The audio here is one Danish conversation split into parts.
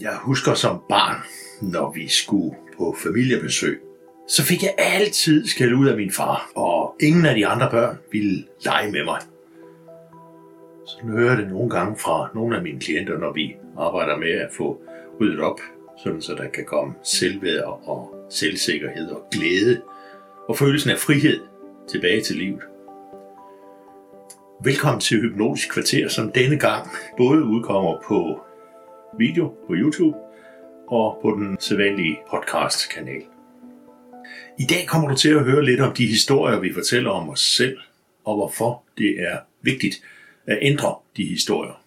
Jeg husker som barn, når vi skulle på familiebesøg, så fik jeg altid skæld ud af min far, og ingen af de andre børn ville lege med mig. Så hører jeg det nogle gange fra nogle af mine klienter, når vi arbejder med at få ryddet op, sådan så der kan komme selvværd og selvsikkerhed og glæde og følelsen af frihed tilbage til livet. Velkommen til Hypnotisk Kvarter, som denne gang både udkommer på video på YouTube og på den sædvanlige podcast-kanal. I dag kommer du til at høre lidt om de historier, vi fortæller om os selv, og hvorfor det er vigtigt at ændre de historier.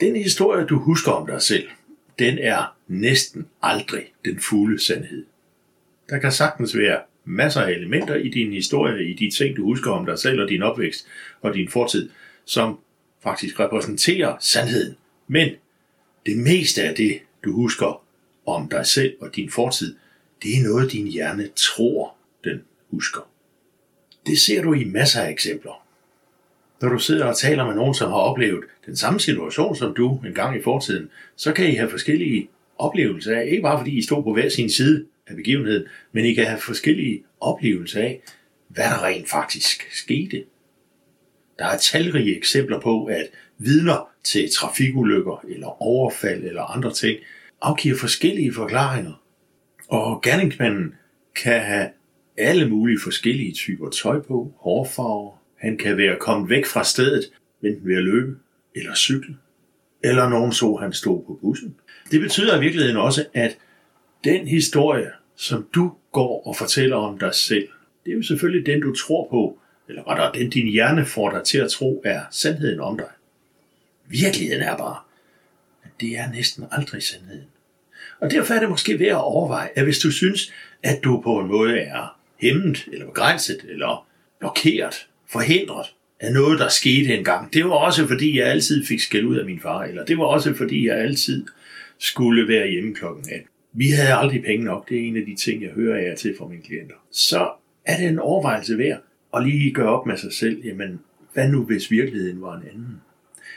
Den historie, du husker om dig selv, den er næsten aldrig den fulde sandhed. Der kan sagtens være masser af elementer i din historie, i de ting, du husker om dig selv og din opvækst og din fortid, som faktisk repræsenterer sandheden. Men det meste af det, du husker om dig selv og din fortid, det er noget, din hjerne tror, den husker. Det ser du i masser af eksempler. Når du sidder og taler med nogen, som har oplevet den samme situation som du en gang i fortiden, så kan I have forskellige oplevelser af, ikke bare fordi I stod på hver sin side af begivenheden, men I kan have forskellige oplevelser af, hvad der rent faktisk skete. Der er talrige eksempler på, at vidner til trafikulykker eller overfald eller andre ting afgiver forskellige forklaringer. Og gerningsmanden kan have alle mulige forskellige typer tøj på, hårfarver. Han kan være kommet væk fra stedet, enten ved at løbe eller cykle. Eller nogen så, han stod på bussen. Det betyder i virkeligheden også, at den historie, som du går og fortæller om dig selv, det er jo selvfølgelig den, du tror på, eller hvad den, din hjerne får dig til at tro, er sandheden om dig. Virkeligheden er bare, at det er næsten aldrig sandheden. Og derfor er det måske værd at overveje, at hvis du synes, at du på en måde er hæmmet, eller begrænset, eller blokeret, forhindret af noget, der skete engang. Det var også fordi, jeg altid fik skæld ud af min far, eller det var også fordi, jeg altid skulle være hjemme klokken 18. Vi havde aldrig penge nok. Det er en af de ting, jeg hører af til fra mine klienter. Så er det en overvejelse værd og lige gøre op med sig selv, jamen, hvad nu hvis virkeligheden var en anden?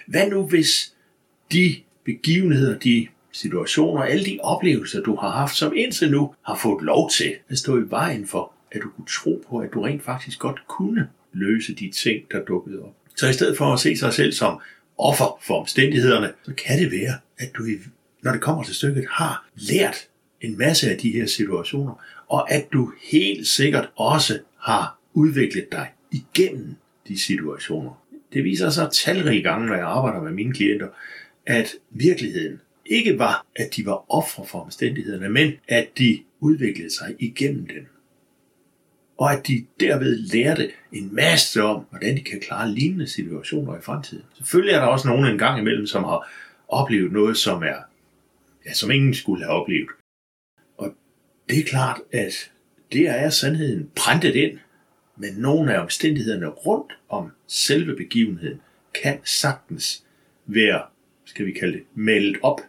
Hvad nu hvis de begivenheder, de situationer, alle de oplevelser, du har haft, som indtil nu har fået lov til at stå i vejen for, at du kunne tro på, at du rent faktisk godt kunne løse de ting, der dukkede op. Så i stedet for at se sig selv som offer for omstændighederne, så kan det være, at du, når det kommer til stykket, har lært en masse af de her situationer, og at du helt sikkert også har udviklet dig igennem de situationer. Det viser sig talrige gange, når jeg arbejder med mine klienter, at virkeligheden ikke var, at de var ofre for omstændighederne, men at de udviklede sig igennem den. Og at de derved lærte en masse om, hvordan de kan klare lignende situationer i fremtiden. Selvfølgelig er der også nogen en gang imellem, som har oplevet noget, som er ja, som ingen skulle have oplevet. Og det er klart, at det er sandheden printet ind, men nogle af omstændighederne rundt om selve begivenheden kan sagtens være, skal vi kalde det, meldt op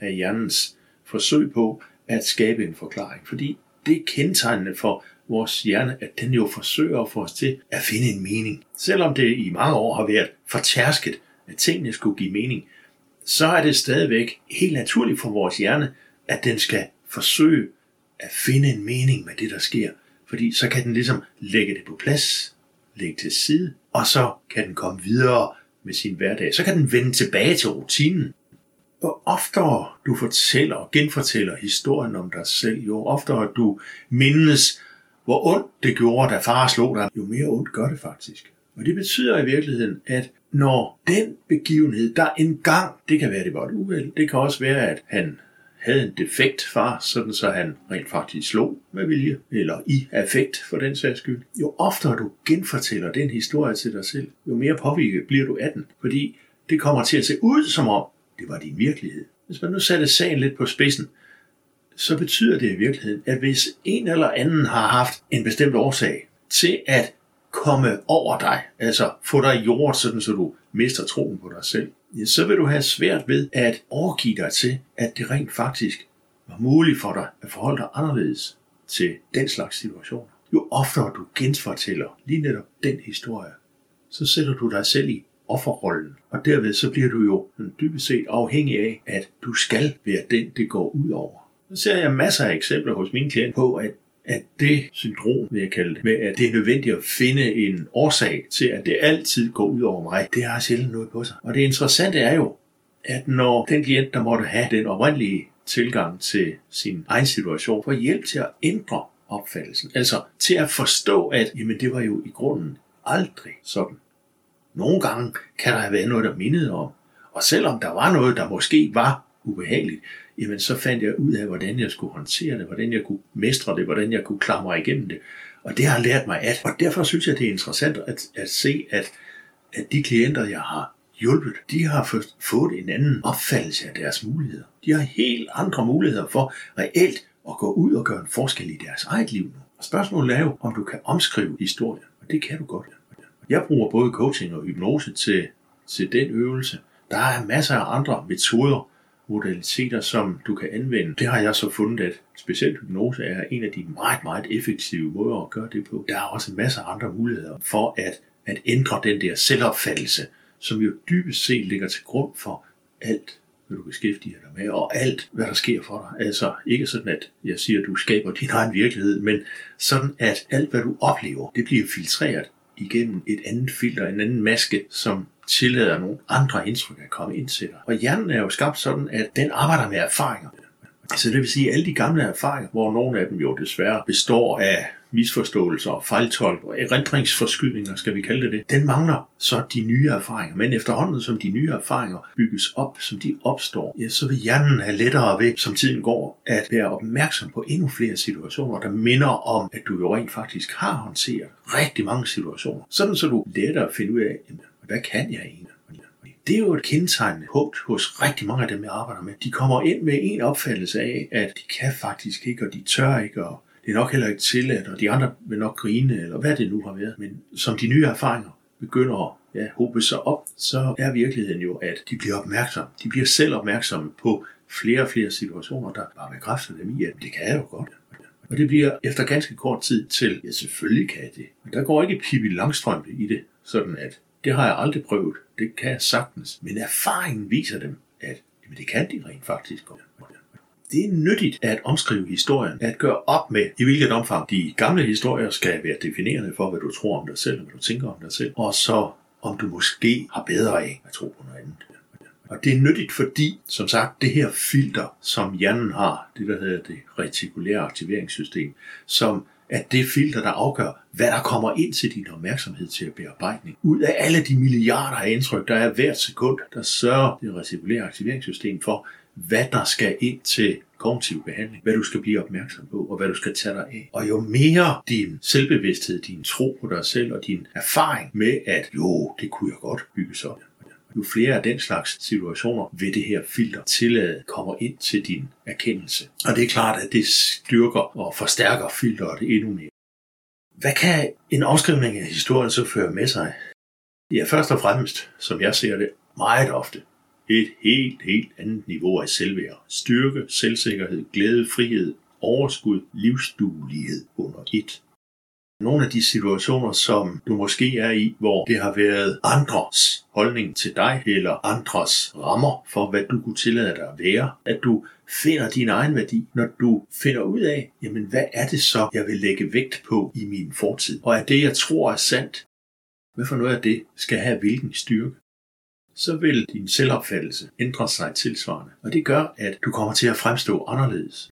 af hjernens forsøg på at skabe en forklaring. Fordi det er kendetegnende for vores hjerne, at den jo forsøger at få os til at finde en mening. Selvom det i mange år har været fortærsket, at tingene skulle give mening, så er det stadigvæk helt naturligt for vores hjerne, at den skal forsøge at finde en mening med det, der sker. Fordi så kan den ligesom lægge det på plads, lægge til side, og så kan den komme videre med sin hverdag. Så kan den vende tilbage til rutinen. Jo oftere du fortæller og genfortæller historien om dig selv, jo oftere du mindes, hvor ondt det gjorde, da far slog dig, jo mere ondt gør det faktisk. Og det betyder i virkeligheden, at når den begivenhed, der engang, det kan være, det var et uheld, det kan også være, at han havde en defekt far, sådan så han rent faktisk slog med vilje, eller i affekt for den sags skyld. Jo oftere du genfortæller den historie til dig selv, jo mere påvirket bliver du af den, fordi det kommer til at se ud som om, det var din virkelighed. Hvis man nu satte sagen lidt på spidsen, så betyder det i virkeligheden, at hvis en eller anden har haft en bestemt årsag til at komme over dig, altså få dig gjort sådan, så du mister troen på dig selv, så vil du have svært ved at overgive dig til, at det rent faktisk var muligt for dig at forholde dig anderledes til den slags situationer. Jo oftere du genfortæller lige netop den historie, så sætter du dig selv i offerrollen. Og derved så bliver du jo dybest set afhængig af, at du skal være den, det går ud over. Så ser jeg masser af eksempler hos mine klienter på, at at det syndrom, vil jeg kalde det, med at det er nødvendigt at finde en årsag til, at det altid går ud over mig, det har sjældent noget på sig. Og det interessante er jo, at når den klient, der måtte have den oprindelige tilgang til sin egen situation, får hjælp til at ændre opfattelsen. Altså til at forstå, at jamen, det var jo i grunden aldrig sådan. Nogle gange kan der have været noget, der mindede om. Og selvom der var noget, der måske var ubehageligt, jamen så fandt jeg ud af, hvordan jeg skulle håndtere det, hvordan jeg kunne mestre det, hvordan jeg kunne klare mig igennem det. Og det har lært mig at. Og derfor synes jeg, det er interessant at, at se, at, at de klienter, jeg har hjulpet, de har fået en anden opfattelse af deres muligheder. De har helt andre muligheder for reelt at gå ud og gøre en forskel i deres eget liv nu. Og spørgsmålet er jo, om du kan omskrive historien. Og det kan du godt. Jeg bruger både coaching og hypnose til, til den øvelse. Der er masser af andre metoder, modaliteter, som du kan anvende. Det har jeg så fundet, at specielt hypnose er en af de meget, meget effektive måder at gøre det på. Der er også masser af andre muligheder for at, at ændre den der selvopfattelse, som jo dybest set ligger til grund for alt, hvad du beskæftiger dig med, og alt, hvad der sker for dig. Altså ikke sådan, at jeg siger, at du skaber din egen virkelighed, men sådan, at alt, hvad du oplever, det bliver filtreret igennem et andet filter, en anden maske, som tillader nogle andre indtryk at komme ind til dig. Og hjernen er jo skabt sådan, at den arbejder med erfaringer. Så det vil sige, at alle de gamle erfaringer, hvor nogle af dem jo desværre består af misforståelser og fejltolk og erindringsforskydninger, skal vi kalde det det, den mangler så de nye erfaringer. Men efterhånden som de nye erfaringer bygges op, som de opstår, ja, så vil hjernen have lettere ved, som tiden går, at være opmærksom på endnu flere situationer, der minder om, at du jo rent faktisk har håndteret rigtig mange situationer. Sådan så du lettere at finde ud af, hvad kan jeg egentlig? Det er jo et kendetegnende punkt hos rigtig mange af dem, jeg arbejder med. De kommer ind med en opfattelse af, at de kan faktisk ikke, og de tør ikke, og det er nok heller ikke tilladt, og de andre vil nok grine, eller hvad det nu har været. Men som de nye erfaringer begynder at ja, hobe sig op, så er virkeligheden jo, at de bliver opmærksomme. De bliver selv opmærksomme på flere og flere situationer, der bare bekræfter dem i, at det kan jeg jo godt. Og det bliver efter ganske kort tid til, ja selvfølgelig kan jeg det. Men der går ikke Pippi Langstrømpe i det, sådan at det har jeg aldrig prøvet. Det kan jeg sagtens. Men erfaringen viser dem, at jamen, det kan de rent faktisk godt. Det er nyttigt at omskrive historien, at gøre op med, i hvilket omfang de gamle historier skal være definerende for, hvad du tror om dig selv, og hvad du tænker om dig selv, og så om du måske har bedre af at tro på noget andet. Og det er nyttigt, fordi, som sagt, det her filter, som hjernen har, det der hedder det retikulære aktiveringssystem, som at det filter, der afgør, hvad der kommer ind til din opmærksomhed til bearbejdning. Ud af alle de milliarder af indtryk, der er hvert sekund, der sørger det reciprolære aktiveringssystem for, hvad der skal ind til kognitiv behandling, hvad du skal blive opmærksom på, og hvad du skal tage dig af. Og jo mere din selvbevidsthed, din tro på dig selv og din erfaring med, at jo, det kunne jeg godt bygge op, jo flere af den slags situationer vil det her filter tillade kommer ind til din erkendelse. Og det er klart, at det styrker og forstærker filteret endnu mere. Hvad kan en afskrivning af historien så føre med sig? Ja, først og fremmest, som jeg ser det, meget ofte et helt, helt andet niveau af selvværd. Styrke, selvsikkerhed, glæde, frihed, overskud, livsduelighed under et nogle af de situationer, som du måske er i, hvor det har været andres holdning til dig, eller andres rammer for, hvad du kunne tillade dig at være, at du finder din egen værdi, når du finder ud af, jamen hvad er det så, jeg vil lægge vægt på i min fortid? Og er det, jeg tror er sandt, hvad for noget af det skal have hvilken styrke? så vil din selvopfattelse ændre sig tilsvarende. Og det gør, at du kommer til at fremstå anderledes.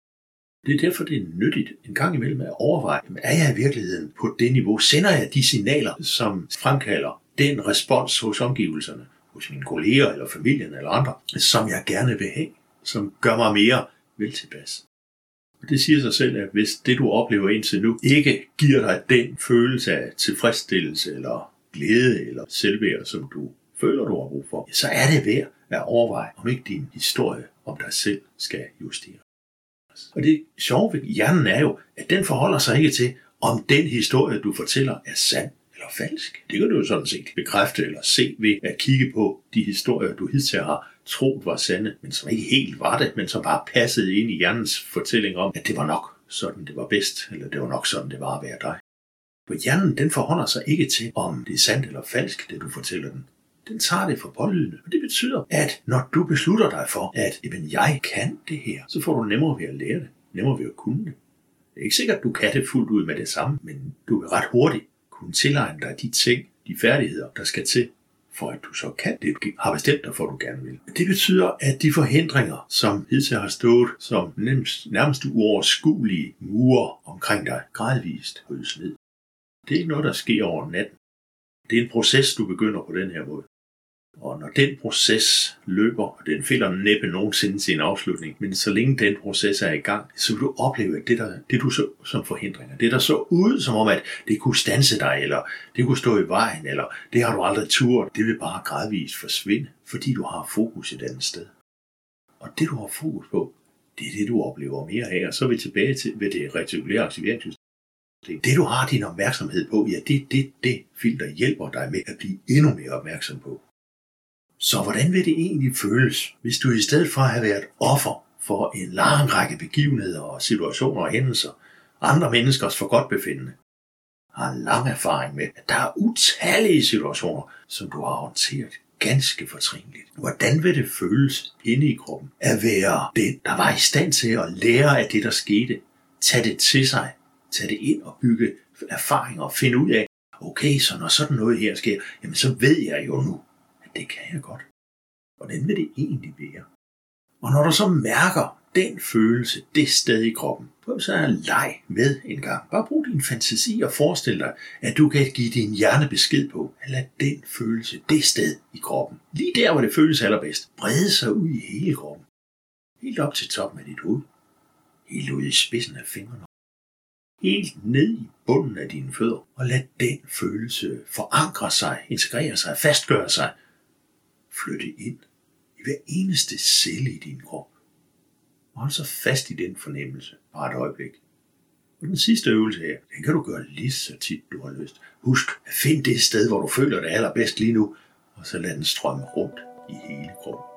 Det er derfor, det er nyttigt en gang imellem at overveje, er jeg i virkeligheden på det niveau? Sender jeg de signaler, som fremkalder den respons hos omgivelserne, hos mine kolleger eller familien eller andre, som jeg gerne vil have, som gør mig mere vel tilpas. Og det siger sig selv, at hvis det du oplever indtil nu ikke giver dig den følelse af tilfredsstillelse eller glæde eller selvværd, som du føler, du har brug for, så er det værd at overveje, om ikke din historie om dig selv skal justeres. Og det sjove ved hjernen er jo, at den forholder sig ikke til, om den historie, du fortæller, er sand eller falsk. Det kan du jo sådan set bekræfte eller se ved at kigge på de historier, du hidtil har troet var sande, men som ikke helt var det, men som bare passede ind i hjernens fortælling om, at det var nok sådan, det var bedst, eller det var nok sådan, det var at være dig. For hjernen, den forholder sig ikke til, om det er sandt eller falsk, det du fortæller den den tager det for pålydende. Og det betyder, at når du beslutter dig for, at jamen, jeg kan det her, så får du nemmere ved at lære det. Nemmere ved at kunne det. Det er ikke sikkert, at du kan det fuldt ud med det samme, men du vil ret hurtigt kunne tilegne dig de ting, de færdigheder, der skal til, for at du så kan det, du har bestemt dig for, at du gerne vil. Det betyder, at de forhindringer, som hidtil har stået som nærmest, nærmest uoverskuelige mure omkring dig, gradvist brydes ned. Det er ikke noget, der sker over natten. Det er en proces, du begynder på den her måde. Og når den proces løber, og den finder næppe nogensinde sin afslutning, men så længe den proces er i gang, så vil du opleve, at det, der, det du så som forhindringer, det der så ud som om, at det kunne stanse dig, eller det kunne stå i vejen, eller det har du aldrig turt, det vil bare gradvist forsvinde, fordi du har fokus et andet sted. Og det du har fokus på, det er det, du oplever mere af, og så er vi tilbage til ved det retikulære aktiveringssystem. Det, du har din opmærksomhed på, ja, det er det, det filter hjælper dig med at blive endnu mere opmærksom på. Så hvordan vil det egentlig føles, hvis du i stedet for at have været offer for en lang række begivenheder og situationer og hændelser, andre menneskers for godt befindende, har en lang erfaring med, at der er utallige situationer, som du har håndteret ganske fortrinligt. Hvordan vil det føles inde i kroppen at være den, der var i stand til at lære af det, der skete, tage det til sig, tage det ind og bygge erfaringer og finde ud af, okay, så når sådan noget her sker, jamen så ved jeg jo nu, det kan jeg godt. Hvordan vil det egentlig være? Og når du så mærker den følelse, det sted i kroppen, prøv så at lege med en gang. Bare brug din fantasi og forestil dig, at du kan give din hjerne besked på, at lad den følelse, det sted i kroppen, lige der, hvor det føles allerbedst, brede sig ud i hele kroppen. Helt op til toppen af dit hoved. Helt ud i spidsen af fingrene. Helt ned i bunden af dine fødder. Og lad den følelse forankre sig, integrere sig, fastgøre sig flytte ind i hver eneste celle i din krop. Og hold så fast i den fornemmelse bare et øjeblik. Og den sidste øvelse her, den kan du gøre lige så tit du har lyst. Husk at finde det sted, hvor du føler det allerbedst lige nu, og så lad den strømme rundt i hele kroppen.